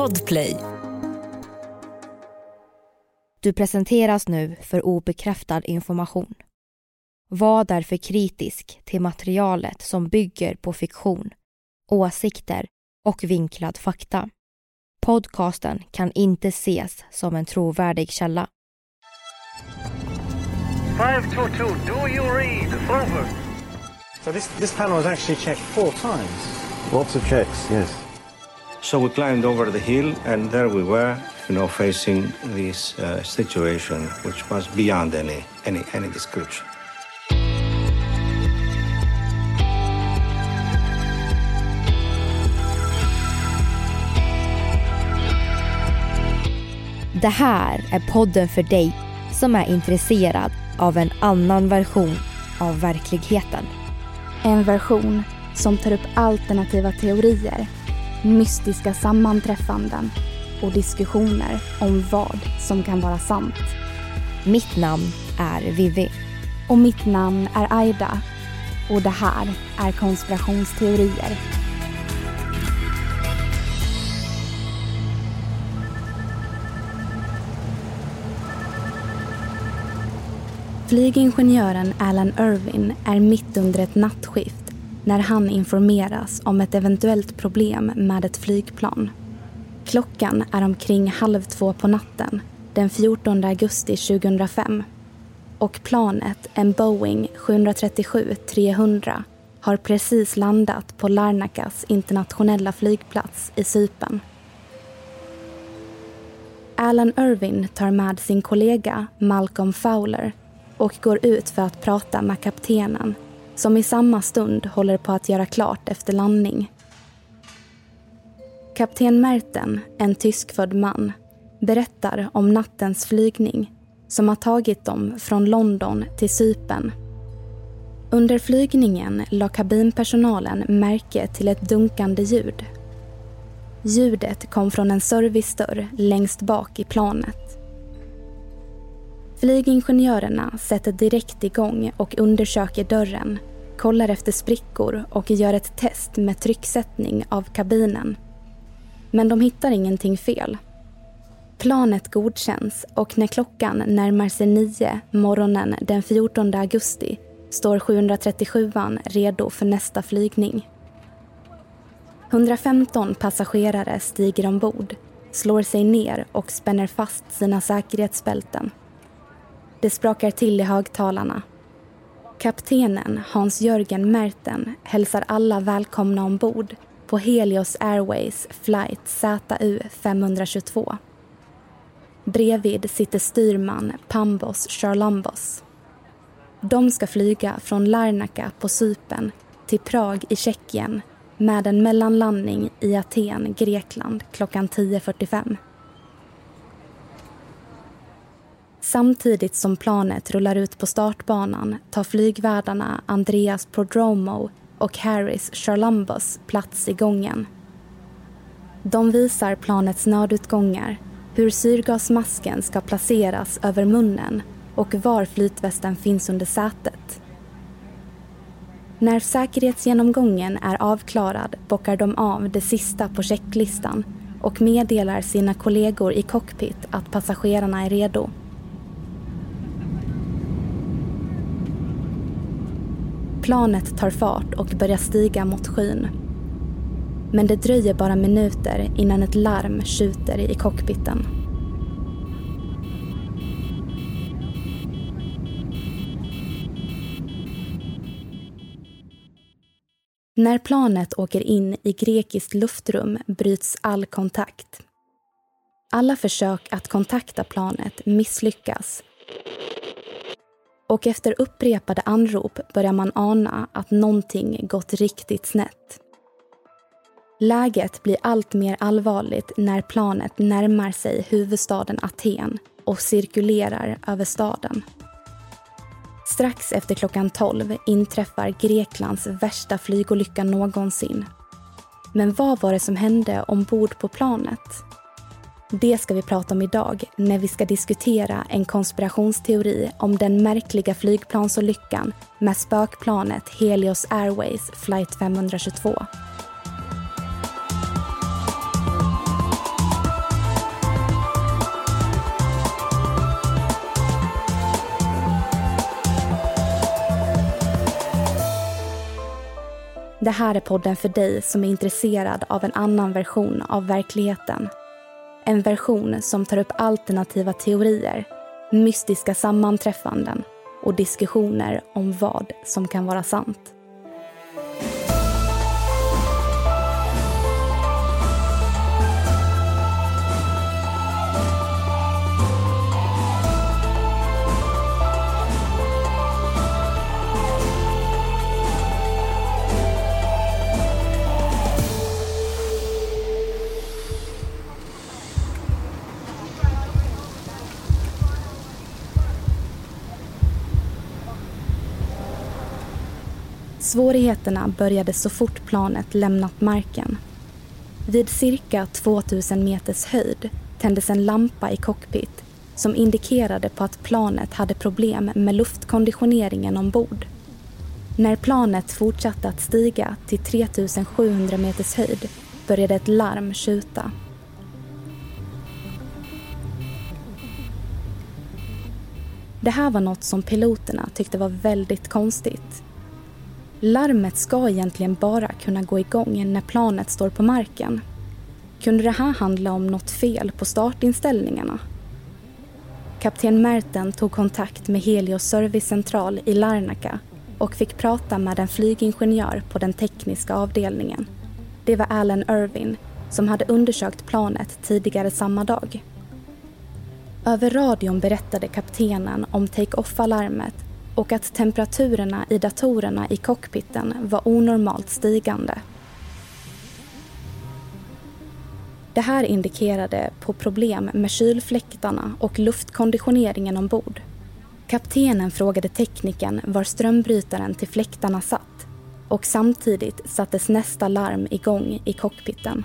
Podplay. Du presenteras nu för obekräftad information. Var därför kritisk till materialet som bygger på fiktion, åsikter och vinklad fakta. Podcasten kan inte ses som en trovärdig källa. 522, do you read? Over. So this, this panel was actually checked four times. Lots of checks, yes. So we climbed over the hill, and there we were, you know, facing this uh, situation, which was beyond any any any description. Det här är podden för dig som är intresserad av en annan version av verkligheten. En version som tar upp alternativa teorier, mystiska sammanträffanden och diskussioner om vad som kan vara sant. Mitt namn är Vivi. Och mitt namn är Aida. Och det här är konspirationsteorier. Flygingenjören Alan Irvin är mitt under ett nattskift när han informeras om ett eventuellt problem med ett flygplan. Klockan är omkring halv två på natten den 14 augusti 2005 och planet, en Boeing 737-300 har precis landat på Larnakas internationella flygplats i Cypern. Alan Irvin tar med sin kollega Malcolm Fowler och går ut för att prata med kaptenen som i samma stund håller på att göra klart efter landning. Kapten Merten, en tyskfödd man, berättar om nattens flygning som har tagit dem från London till Cypern. Under flygningen la kabinpersonalen märke till ett dunkande ljud. Ljudet kom från en servicedörr längst bak i planet. Flygingenjörerna sätter direkt igång och undersöker dörren, kollar efter sprickor och gör ett test med trycksättning av kabinen. Men de hittar ingenting fel. Planet godkänns och när klockan närmar sig nio morgonen den 14 augusti står 737an redo för nästa flygning. 115 passagerare stiger ombord, slår sig ner och spänner fast sina säkerhetsbälten. Det sprakar till i högtalarna. Kaptenen Hans-Jörgen Merten hälsar alla välkomna ombord på Helios Airways flight ZU 522. Bredvid sitter styrman Pambos Charlambos. De ska flyga från Larnaca på Cypern till Prag i Tjeckien med en mellanlandning i Aten, Grekland klockan 10.45. Samtidigt som planet rullar ut på startbanan tar flygvärdarna Andreas Prodromo och Harris Charlambos plats i gången. De visar planets nödutgångar, hur syrgasmasken ska placeras över munnen och var flytvästen finns under sätet. När säkerhetsgenomgången är avklarad bockar de av det sista på checklistan och meddelar sina kollegor i cockpit att passagerarna är redo. Planet tar fart och börjar stiga mot skyn. Men det dröjer bara minuter innan ett larm tjuter i cockpiten. När planet åker in i grekiskt luftrum bryts all kontakt. Alla försök att kontakta planet misslyckas och efter upprepade anrop börjar man ana att någonting gått riktigt snett. Läget blir allt mer allvarligt när planet närmar sig huvudstaden Aten och cirkulerar över staden. Strax efter klockan 12 inträffar Greklands värsta flygolycka någonsin. Men vad var det som hände ombord på planet? Det ska vi prata om idag när vi ska diskutera en konspirationsteori om den märkliga flygplansolyckan med spökplanet Helios Airways flight 522. Det här är podden för dig som är intresserad av en annan version av verkligheten en version som tar upp alternativa teorier, mystiska sammanträffanden och diskussioner om vad som kan vara sant. Svårigheterna började så fort planet lämnat marken. Vid cirka 2000 meters höjd tändes en lampa i cockpit som indikerade på att planet hade problem med luftkonditioneringen ombord. När planet fortsatte att stiga till 3700 meters höjd började ett larm tjuta. Det här var något som piloterna tyckte var väldigt konstigt. Larmet ska egentligen bara kunna gå igång när planet står på marken. Kunde det här handla om något fel på startinställningarna? Kapten Merten tog kontakt med Helios servicecentral i Larnaca och fick prata med en flygingenjör på den tekniska avdelningen. Det var Alan Irvin som hade undersökt planet tidigare samma dag. Över radion berättade kaptenen om take-off-alarmet och att temperaturerna i datorerna i cockpiten var onormalt stigande. Det här indikerade på problem med kylfläktarna och luftkonditioneringen ombord. Kaptenen frågade teknikern var strömbrytaren till fläktarna satt och samtidigt sattes nästa larm igång i cockpiten.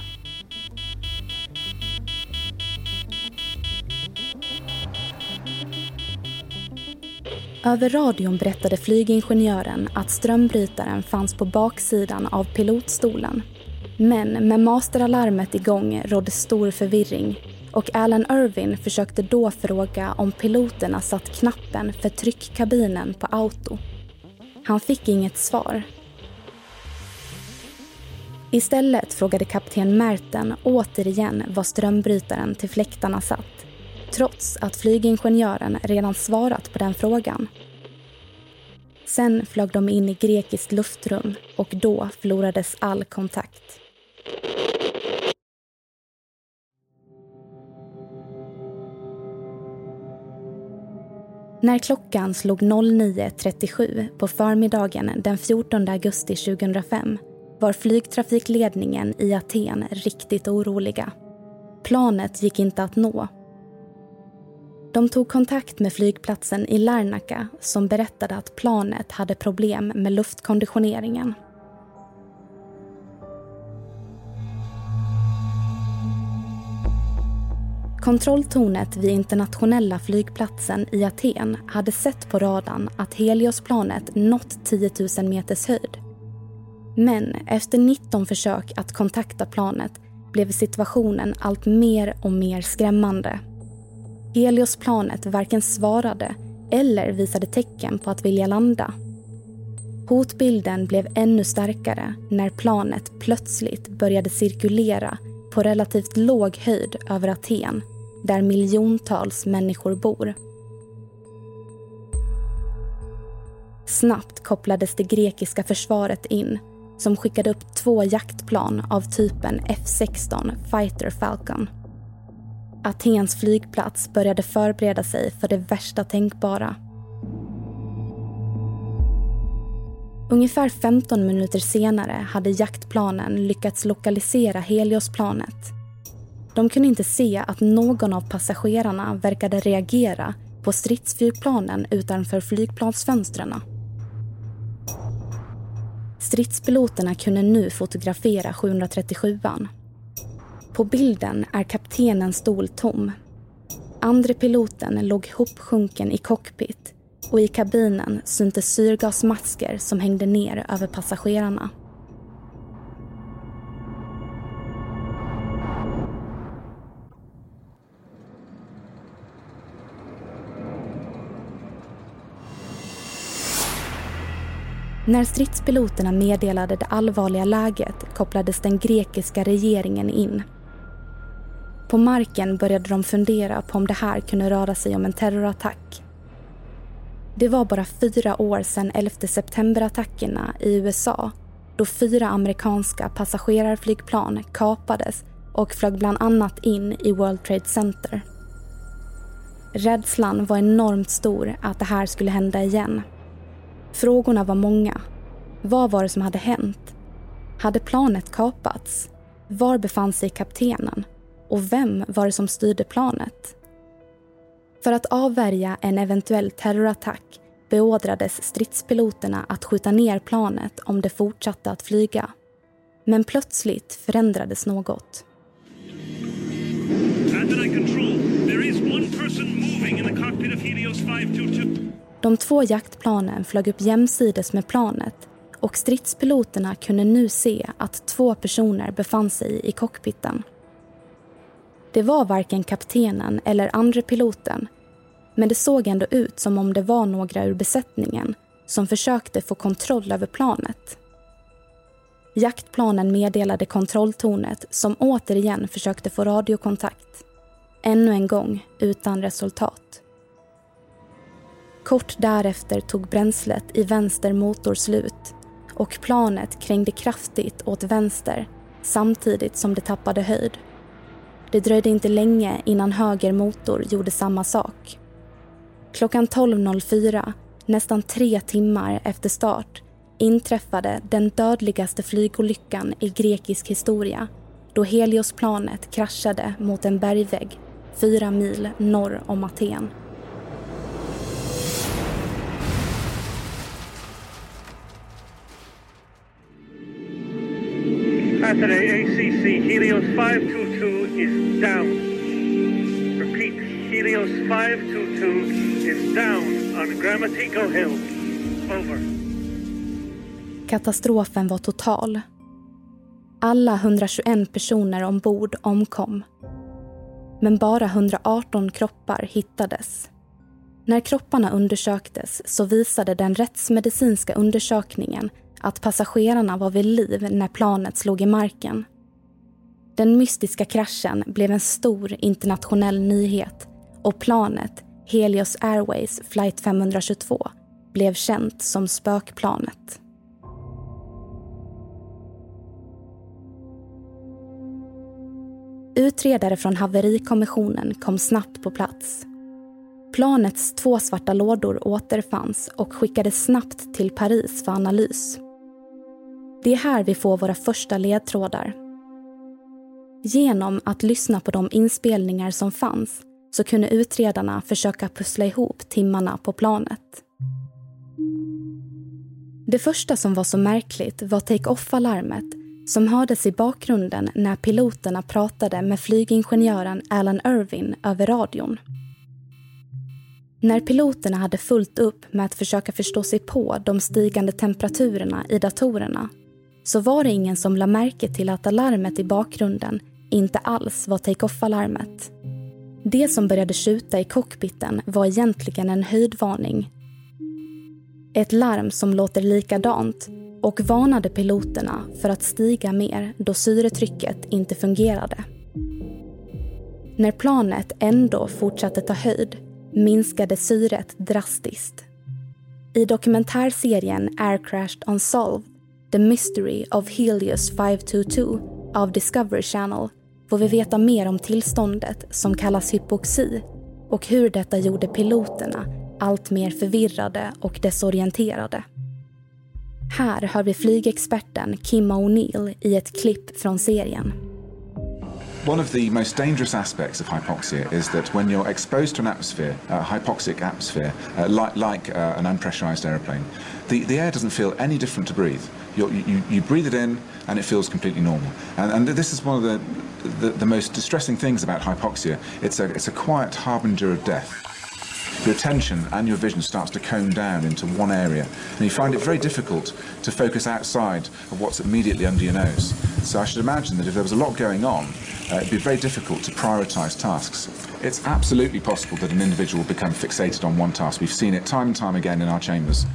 Över radion berättade flygingenjören att strömbrytaren fanns på baksidan av pilotstolen. Men med masteralarmet igång rådde stor förvirring och Alan Irvin försökte då fråga om piloterna satt knappen för tryckkabinen på auto. Han fick inget svar. Istället frågade kapten Merten återigen var strömbrytaren till fläktarna satt trots att flygingenjören redan svarat på den frågan. Sen flög de in i grekiskt luftrum och då förlorades all kontakt. När klockan slog 09.37 på förmiddagen den 14 augusti 2005 var flygtrafikledningen i Aten riktigt oroliga. Planet gick inte att nå de tog kontakt med flygplatsen i Larnaca som berättade att planet hade problem med luftkonditioneringen. Kontrolltornet vid internationella flygplatsen i Aten hade sett på radarn att Heliosplanet nått 10 000 meters höjd. Men efter 19 försök att kontakta planet blev situationen allt mer och mer skrämmande. Heliosplanet varken svarade eller visade tecken på att vilja landa. Hotbilden blev ännu starkare när planet plötsligt började cirkulera på relativt låg höjd över Aten där miljontals människor bor. Snabbt kopplades det grekiska försvaret in som skickade upp två jaktplan av typen F16 Fighter Falcon. Atens flygplats började förbereda sig för det värsta tänkbara. Ungefär 15 minuter senare hade jaktplanen lyckats lokalisera Heliosplanet. De kunde inte se att någon av passagerarna verkade reagera på stridsflygplanen utanför flygplansfönstren. Stridspiloterna kunde nu fotografera 737an på bilden är kaptenens stol tom. Andre piloten låg hopsjunken i cockpit och i kabinen syntes syrgasmasker som hängde ner över passagerarna. När stridspiloterna meddelade det allvarliga läget kopplades den grekiska regeringen in. På marken började de fundera på om det här kunde röra sig om en terrorattack. Det var bara fyra år sedan 11 september-attackerna i USA då fyra amerikanska passagerarflygplan kapades och flög bland annat in i World Trade Center. Rädslan var enormt stor att det här skulle hända igen. Frågorna var många. Vad var det som hade hänt? Hade planet kapats? Var befann sig kaptenen? Och vem var det som styrde planet? För att avvärja en eventuell terrorattack beordrades stridspiloterna att skjuta ner planet om det fortsatte att flyga. Men plötsligt förändrades något. De två jaktplanen flög upp jämsides med planet och stridspiloterna kunde nu se att två personer befann sig i cockpiten. Det var varken kaptenen eller andre piloten men det såg ändå ut som om det var några ur besättningen som försökte få kontroll över planet. Jaktplanen meddelade kontrolltornet som återigen försökte få radiokontakt. Ännu en gång utan resultat. Kort därefter tog bränslet i vänster motor slut och planet krängde kraftigt åt vänster samtidigt som det tappade höjd. Det dröjde inte länge innan höger motor gjorde samma sak. Klockan 12.04, nästan tre timmar efter start, inträffade den dödligaste flygolyckan i grekisk historia då Heliosplanet kraschade mot en bergvägg fyra mil norr om Aten. Saturday ACC Helios 520 is down. Repeat, Helios 522 is down on Grammatico Hill. Over. Katastrofen var total. Alla 121 personer ombord omkom. Men bara 118 kroppar hittades. När kropparna undersöktes så visade den rättsmedicinska undersökningen att passagerarna var vid liv när planet slog i marken. Den mystiska kraschen blev en stor internationell nyhet och planet, Helios Airways flight 522, blev känt som spökplanet. Utredare från haverikommissionen kom snabbt på plats. Planets två svarta lådor återfanns och skickades snabbt till Paris för analys. Det är här vi får våra första ledtrådar. Genom att lyssna på de inspelningar som fanns så kunde utredarna försöka pussla ihop timmarna på planet. Det första som var så märkligt var take-off-alarmet som hördes i bakgrunden när piloterna pratade med flygingenjören Alan Irvin över radion. När piloterna hade fullt upp med att försöka förstå sig på de stigande temperaturerna i datorerna så var det ingen som lade märke till att alarmet i bakgrunden inte alls var take-off-alarmet. Det som började skjuta i cockpiten var egentligen en höjdvarning. Ett larm som låter likadant och varnade piloterna för att stiga mer då syretrycket inte fungerade. När planet ändå fortsatte ta höjd minskade syret drastiskt. I dokumentärserien Air Crashed Unsolved The Mystery of Helios 522 av Discovery Channel får vi veta mer om tillståndet som kallas hypoxi och hur detta gjorde piloterna allt mer förvirrade och desorienterade. Här hör vi flygexperten Kim O'Neill i ett klipp från serien. One of the most dangerous aspects of hypoxia is that when you're exposed to an atmosphere, a hypoxic atmosphere, uh, like, like uh, an unpressurized aeroplane, the, the air doesn't feel any different to breathe. You're, you you breathe it in and it feels completely normal. And, and this is one of the, the, the most distressing things about hypoxia. It's a, it's a quiet harbinger of death your attention and your vision starts to cone down into one area and you find it very difficult to focus outside of what's immediately under your nose. So I should imagine that if there was a lot going on, uh, it'd be very difficult to prioritize tasks. It's absolutely possible that an individual will become fixated on one task. We've seen it time and time again in our chambers.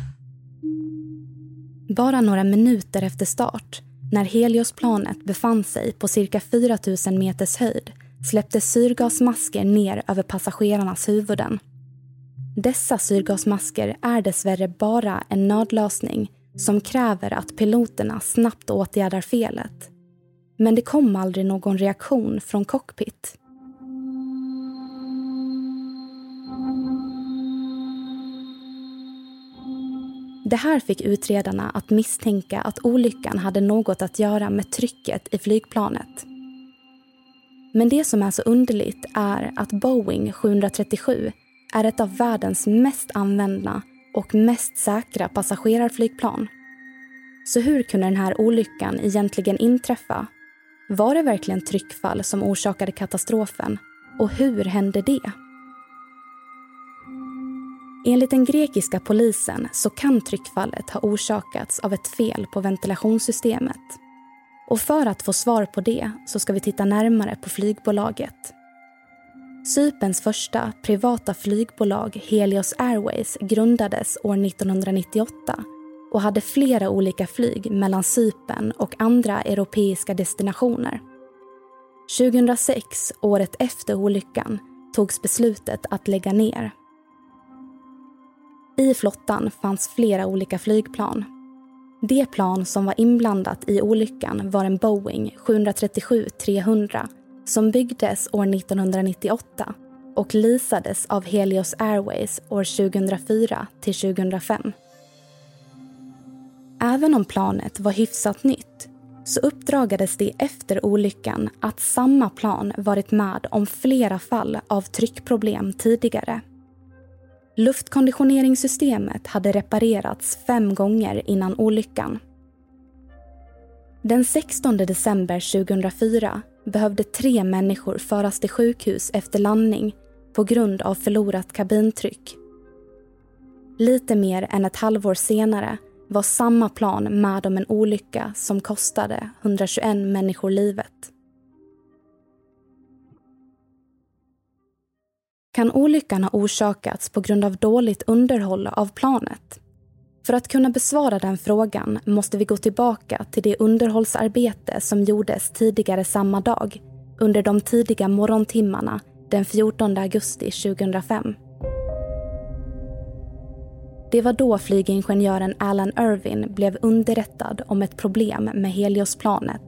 Bara några minuter efter start, när Heliosplanet befann sig på cirka 4 000 meters höjd släpptes syrgasmasker ner över passagerarnas huvuden. Dessa syrgasmasker är dessvärre bara en nödlösning som kräver att piloterna snabbt åtgärdar felet. Men det kom aldrig någon reaktion från cockpit. Det här fick utredarna att misstänka att olyckan hade något att göra med trycket i flygplanet. Men det som är så underligt är att Boeing 737 är ett av världens mest använda och mest säkra passagerarflygplan. Så hur kunde den här olyckan egentligen inträffa? Var det verkligen tryckfall som orsakade katastrofen? Och hur hände det? Enligt den grekiska polisen så kan tryckfallet ha orsakats av ett fel på ventilationssystemet. Och för att få svar på det så ska vi titta närmare på flygbolaget. Cyperns första privata flygbolag Helios Airways grundades år 1998 och hade flera olika flyg mellan Cypern och andra europeiska destinationer. 2006, året efter olyckan, togs beslutet att lägga ner. I flottan fanns flera olika flygplan. Det plan som var inblandat i olyckan var en Boeing 737-300 som byggdes år 1998 och leasades av Helios Airways år 2004 till 2005. Även om planet var hyfsat nytt så uppdragades det efter olyckan att samma plan varit med om flera fall av tryckproblem tidigare. Luftkonditioneringssystemet hade reparerats fem gånger innan olyckan. Den 16 december 2004 behövde tre människor föras till sjukhus efter landning på grund av förlorat kabintryck. Lite mer än ett halvår senare var samma plan med om en olycka som kostade 121 människor livet. Kan olyckan ha orsakats på grund av dåligt underhåll av planet? För att kunna besvara den frågan måste vi gå tillbaka till det underhållsarbete som gjordes tidigare samma dag under de tidiga morgontimmarna den 14 augusti 2005. Det var då flygingenjören Alan Irvin blev underrättad om ett problem med Heliosplanet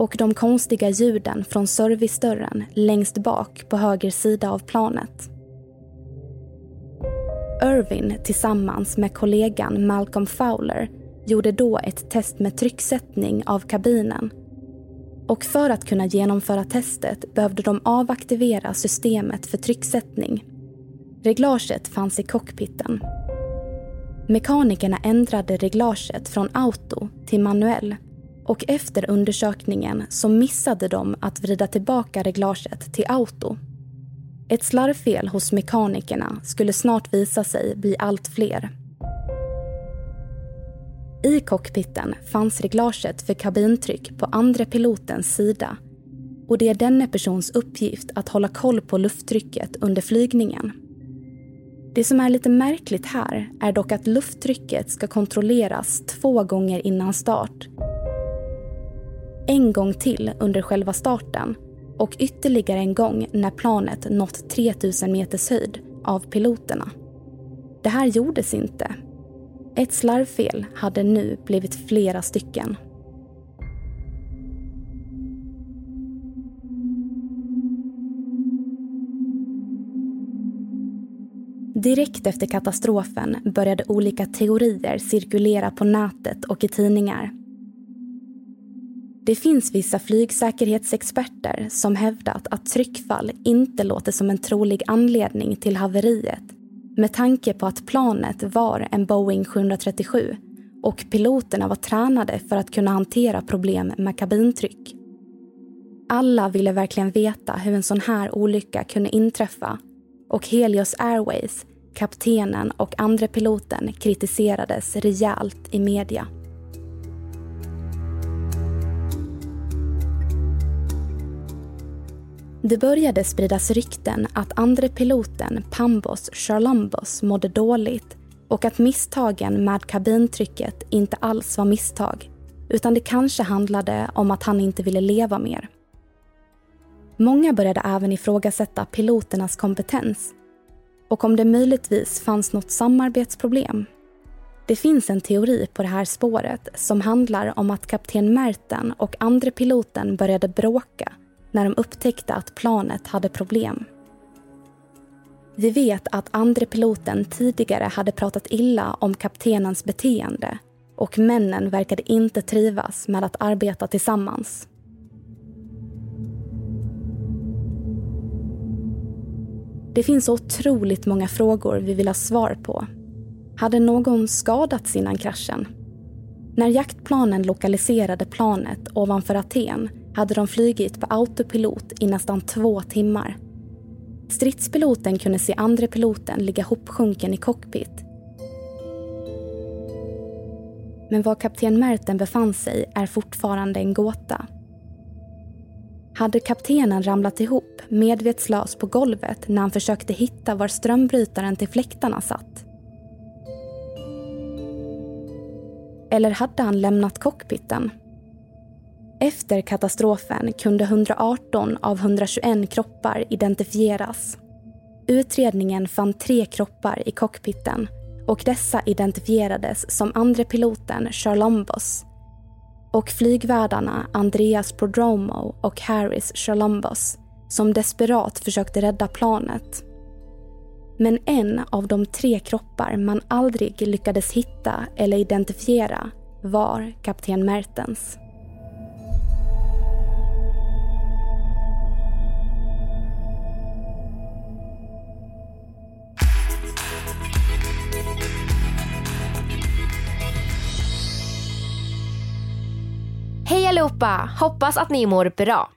och de konstiga ljuden från servicedörren längst bak på höger sida av planet. Irvin tillsammans med kollegan Malcolm Fowler gjorde då ett test med trycksättning av kabinen. Och för att kunna genomföra testet behövde de avaktivera systemet för trycksättning. Reglaget fanns i cockpiten. Mekanikerna ändrade reglaget från auto till manuell och efter undersökningen så missade de att vrida tillbaka reglaget till auto. Ett slarvfel hos mekanikerna skulle snart visa sig bli allt fler. I cockpiten fanns reglaget för kabintryck på andra pilotens sida och det är denne persons uppgift att hålla koll på lufttrycket under flygningen. Det som är lite märkligt här är dock att lufttrycket ska kontrolleras två gånger innan start. En gång till under själva starten och ytterligare en gång när planet nått 3000 meters höjd av piloterna. Det här gjordes inte. Ett slarvfel hade nu blivit flera stycken. Direkt efter katastrofen började olika teorier cirkulera på nätet och i tidningar. Det finns vissa flygsäkerhetsexperter som hävdat att tryckfall inte låter som en trolig anledning till haveriet med tanke på att planet var en Boeing 737 och piloterna var tränade för att kunna hantera problem med kabintryck. Alla ville verkligen veta hur en sån här olycka kunde inträffa och Helios Airways, kaptenen och andra piloten kritiserades rejält i media. Det började spridas rykten att andre piloten Pambos Charlambos mådde dåligt Och att misstagen med kabintrycket inte alls var misstag utan det kanske handlade om att han inte ville leva mer. Många började även ifrågasätta piloternas kompetens och om det möjligtvis fanns något samarbetsproblem. Det finns en teori på det här spåret som handlar om att kapten Merten och andre piloten började bråka när de upptäckte att planet hade problem. Vi vet att andre piloten tidigare hade pratat illa om kaptenens beteende och männen verkade inte trivas med att arbeta tillsammans. Det finns otroligt många frågor vi vill ha svar på. Hade någon skadats innan kraschen? När jaktplanen lokaliserade planet ovanför Aten hade de flygit på autopilot i nästan två timmar. Stridspiloten kunde se andre piloten ligga hopsjunken i cockpit. Men var kapten Merten befann sig är fortfarande en gåta. Hade kaptenen ramlat ihop medvetslös på golvet när han försökte hitta var strömbrytaren till fläktarna satt? Eller hade han lämnat cockpiten? Efter katastrofen kunde 118 av 121 kroppar identifieras. Utredningen fann tre kroppar i cockpiten och dessa identifierades som andre piloten Charlombos och flygvärdarna Andreas Prodromo och Harris Charlombos som desperat försökte rädda planet. Men en av de tre kroppar man aldrig lyckades hitta eller identifiera var kapten Mertens. Hej allihopa! Hoppas att ni mår bra.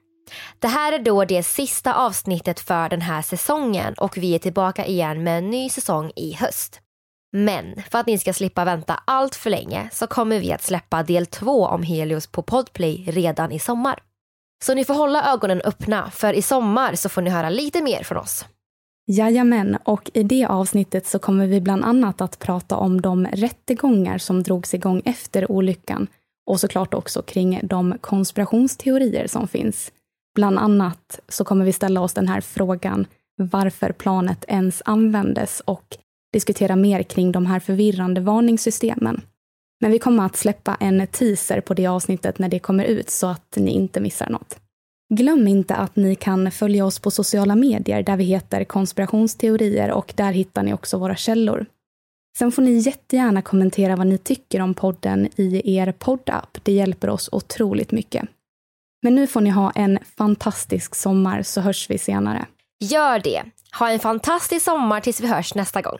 Det här är då det sista avsnittet för den här säsongen och vi är tillbaka igen med en ny säsong i höst. Men för att ni ska slippa vänta allt för länge så kommer vi att släppa del två om Helios på Podplay redan i sommar. Så ni får hålla ögonen öppna för i sommar så får ni höra lite mer från oss. Jajamän, och i det avsnittet så kommer vi bland annat att prata om de rättegångar som drogs igång efter olyckan och såklart också kring de konspirationsteorier som finns. Bland annat så kommer vi ställa oss den här frågan varför planet ens användes och diskutera mer kring de här förvirrande varningssystemen. Men vi kommer att släppa en teaser på det avsnittet när det kommer ut så att ni inte missar något. Glöm inte att ni kan följa oss på sociala medier där vi heter konspirationsteorier och där hittar ni också våra källor. Sen får ni jättegärna kommentera vad ni tycker om podden i er poddapp. Det hjälper oss otroligt mycket. Men nu får ni ha en fantastisk sommar så hörs vi senare. Gör det! Ha en fantastisk sommar tills vi hörs nästa gång.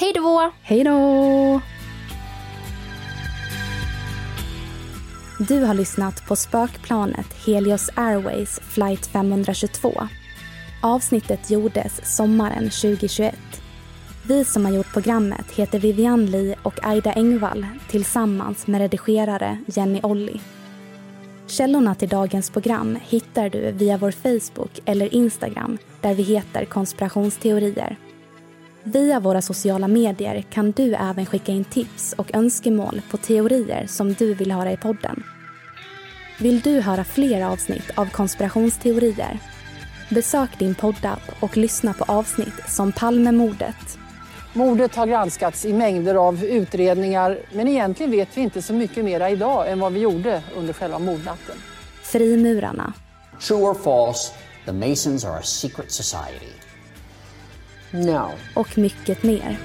Hej då! Hej då! Du har lyssnat på spökplanet Helios Airways flight 522. Avsnittet gjordes sommaren 2021. Vi som har gjort programmet heter Vivian Lee och Aida Engvall tillsammans med redigerare Jenny Olli. Källorna till dagens program hittar du via vår Facebook eller Instagram där vi heter konspirationsteorier. Via våra sociala medier kan du även skicka in tips och önskemål på teorier som du vill höra i podden. Vill du höra fler avsnitt av konspirationsteorier? Besök din poddapp och lyssna på avsnitt som Palmemordet. Mordet har granskats i mängder av utredningar men egentligen vet vi inte så mycket mer idag än vad vi gjorde under själva mordnatten. Frimurarna. True or false, the Masons are a secret society. No. Och mycket mer.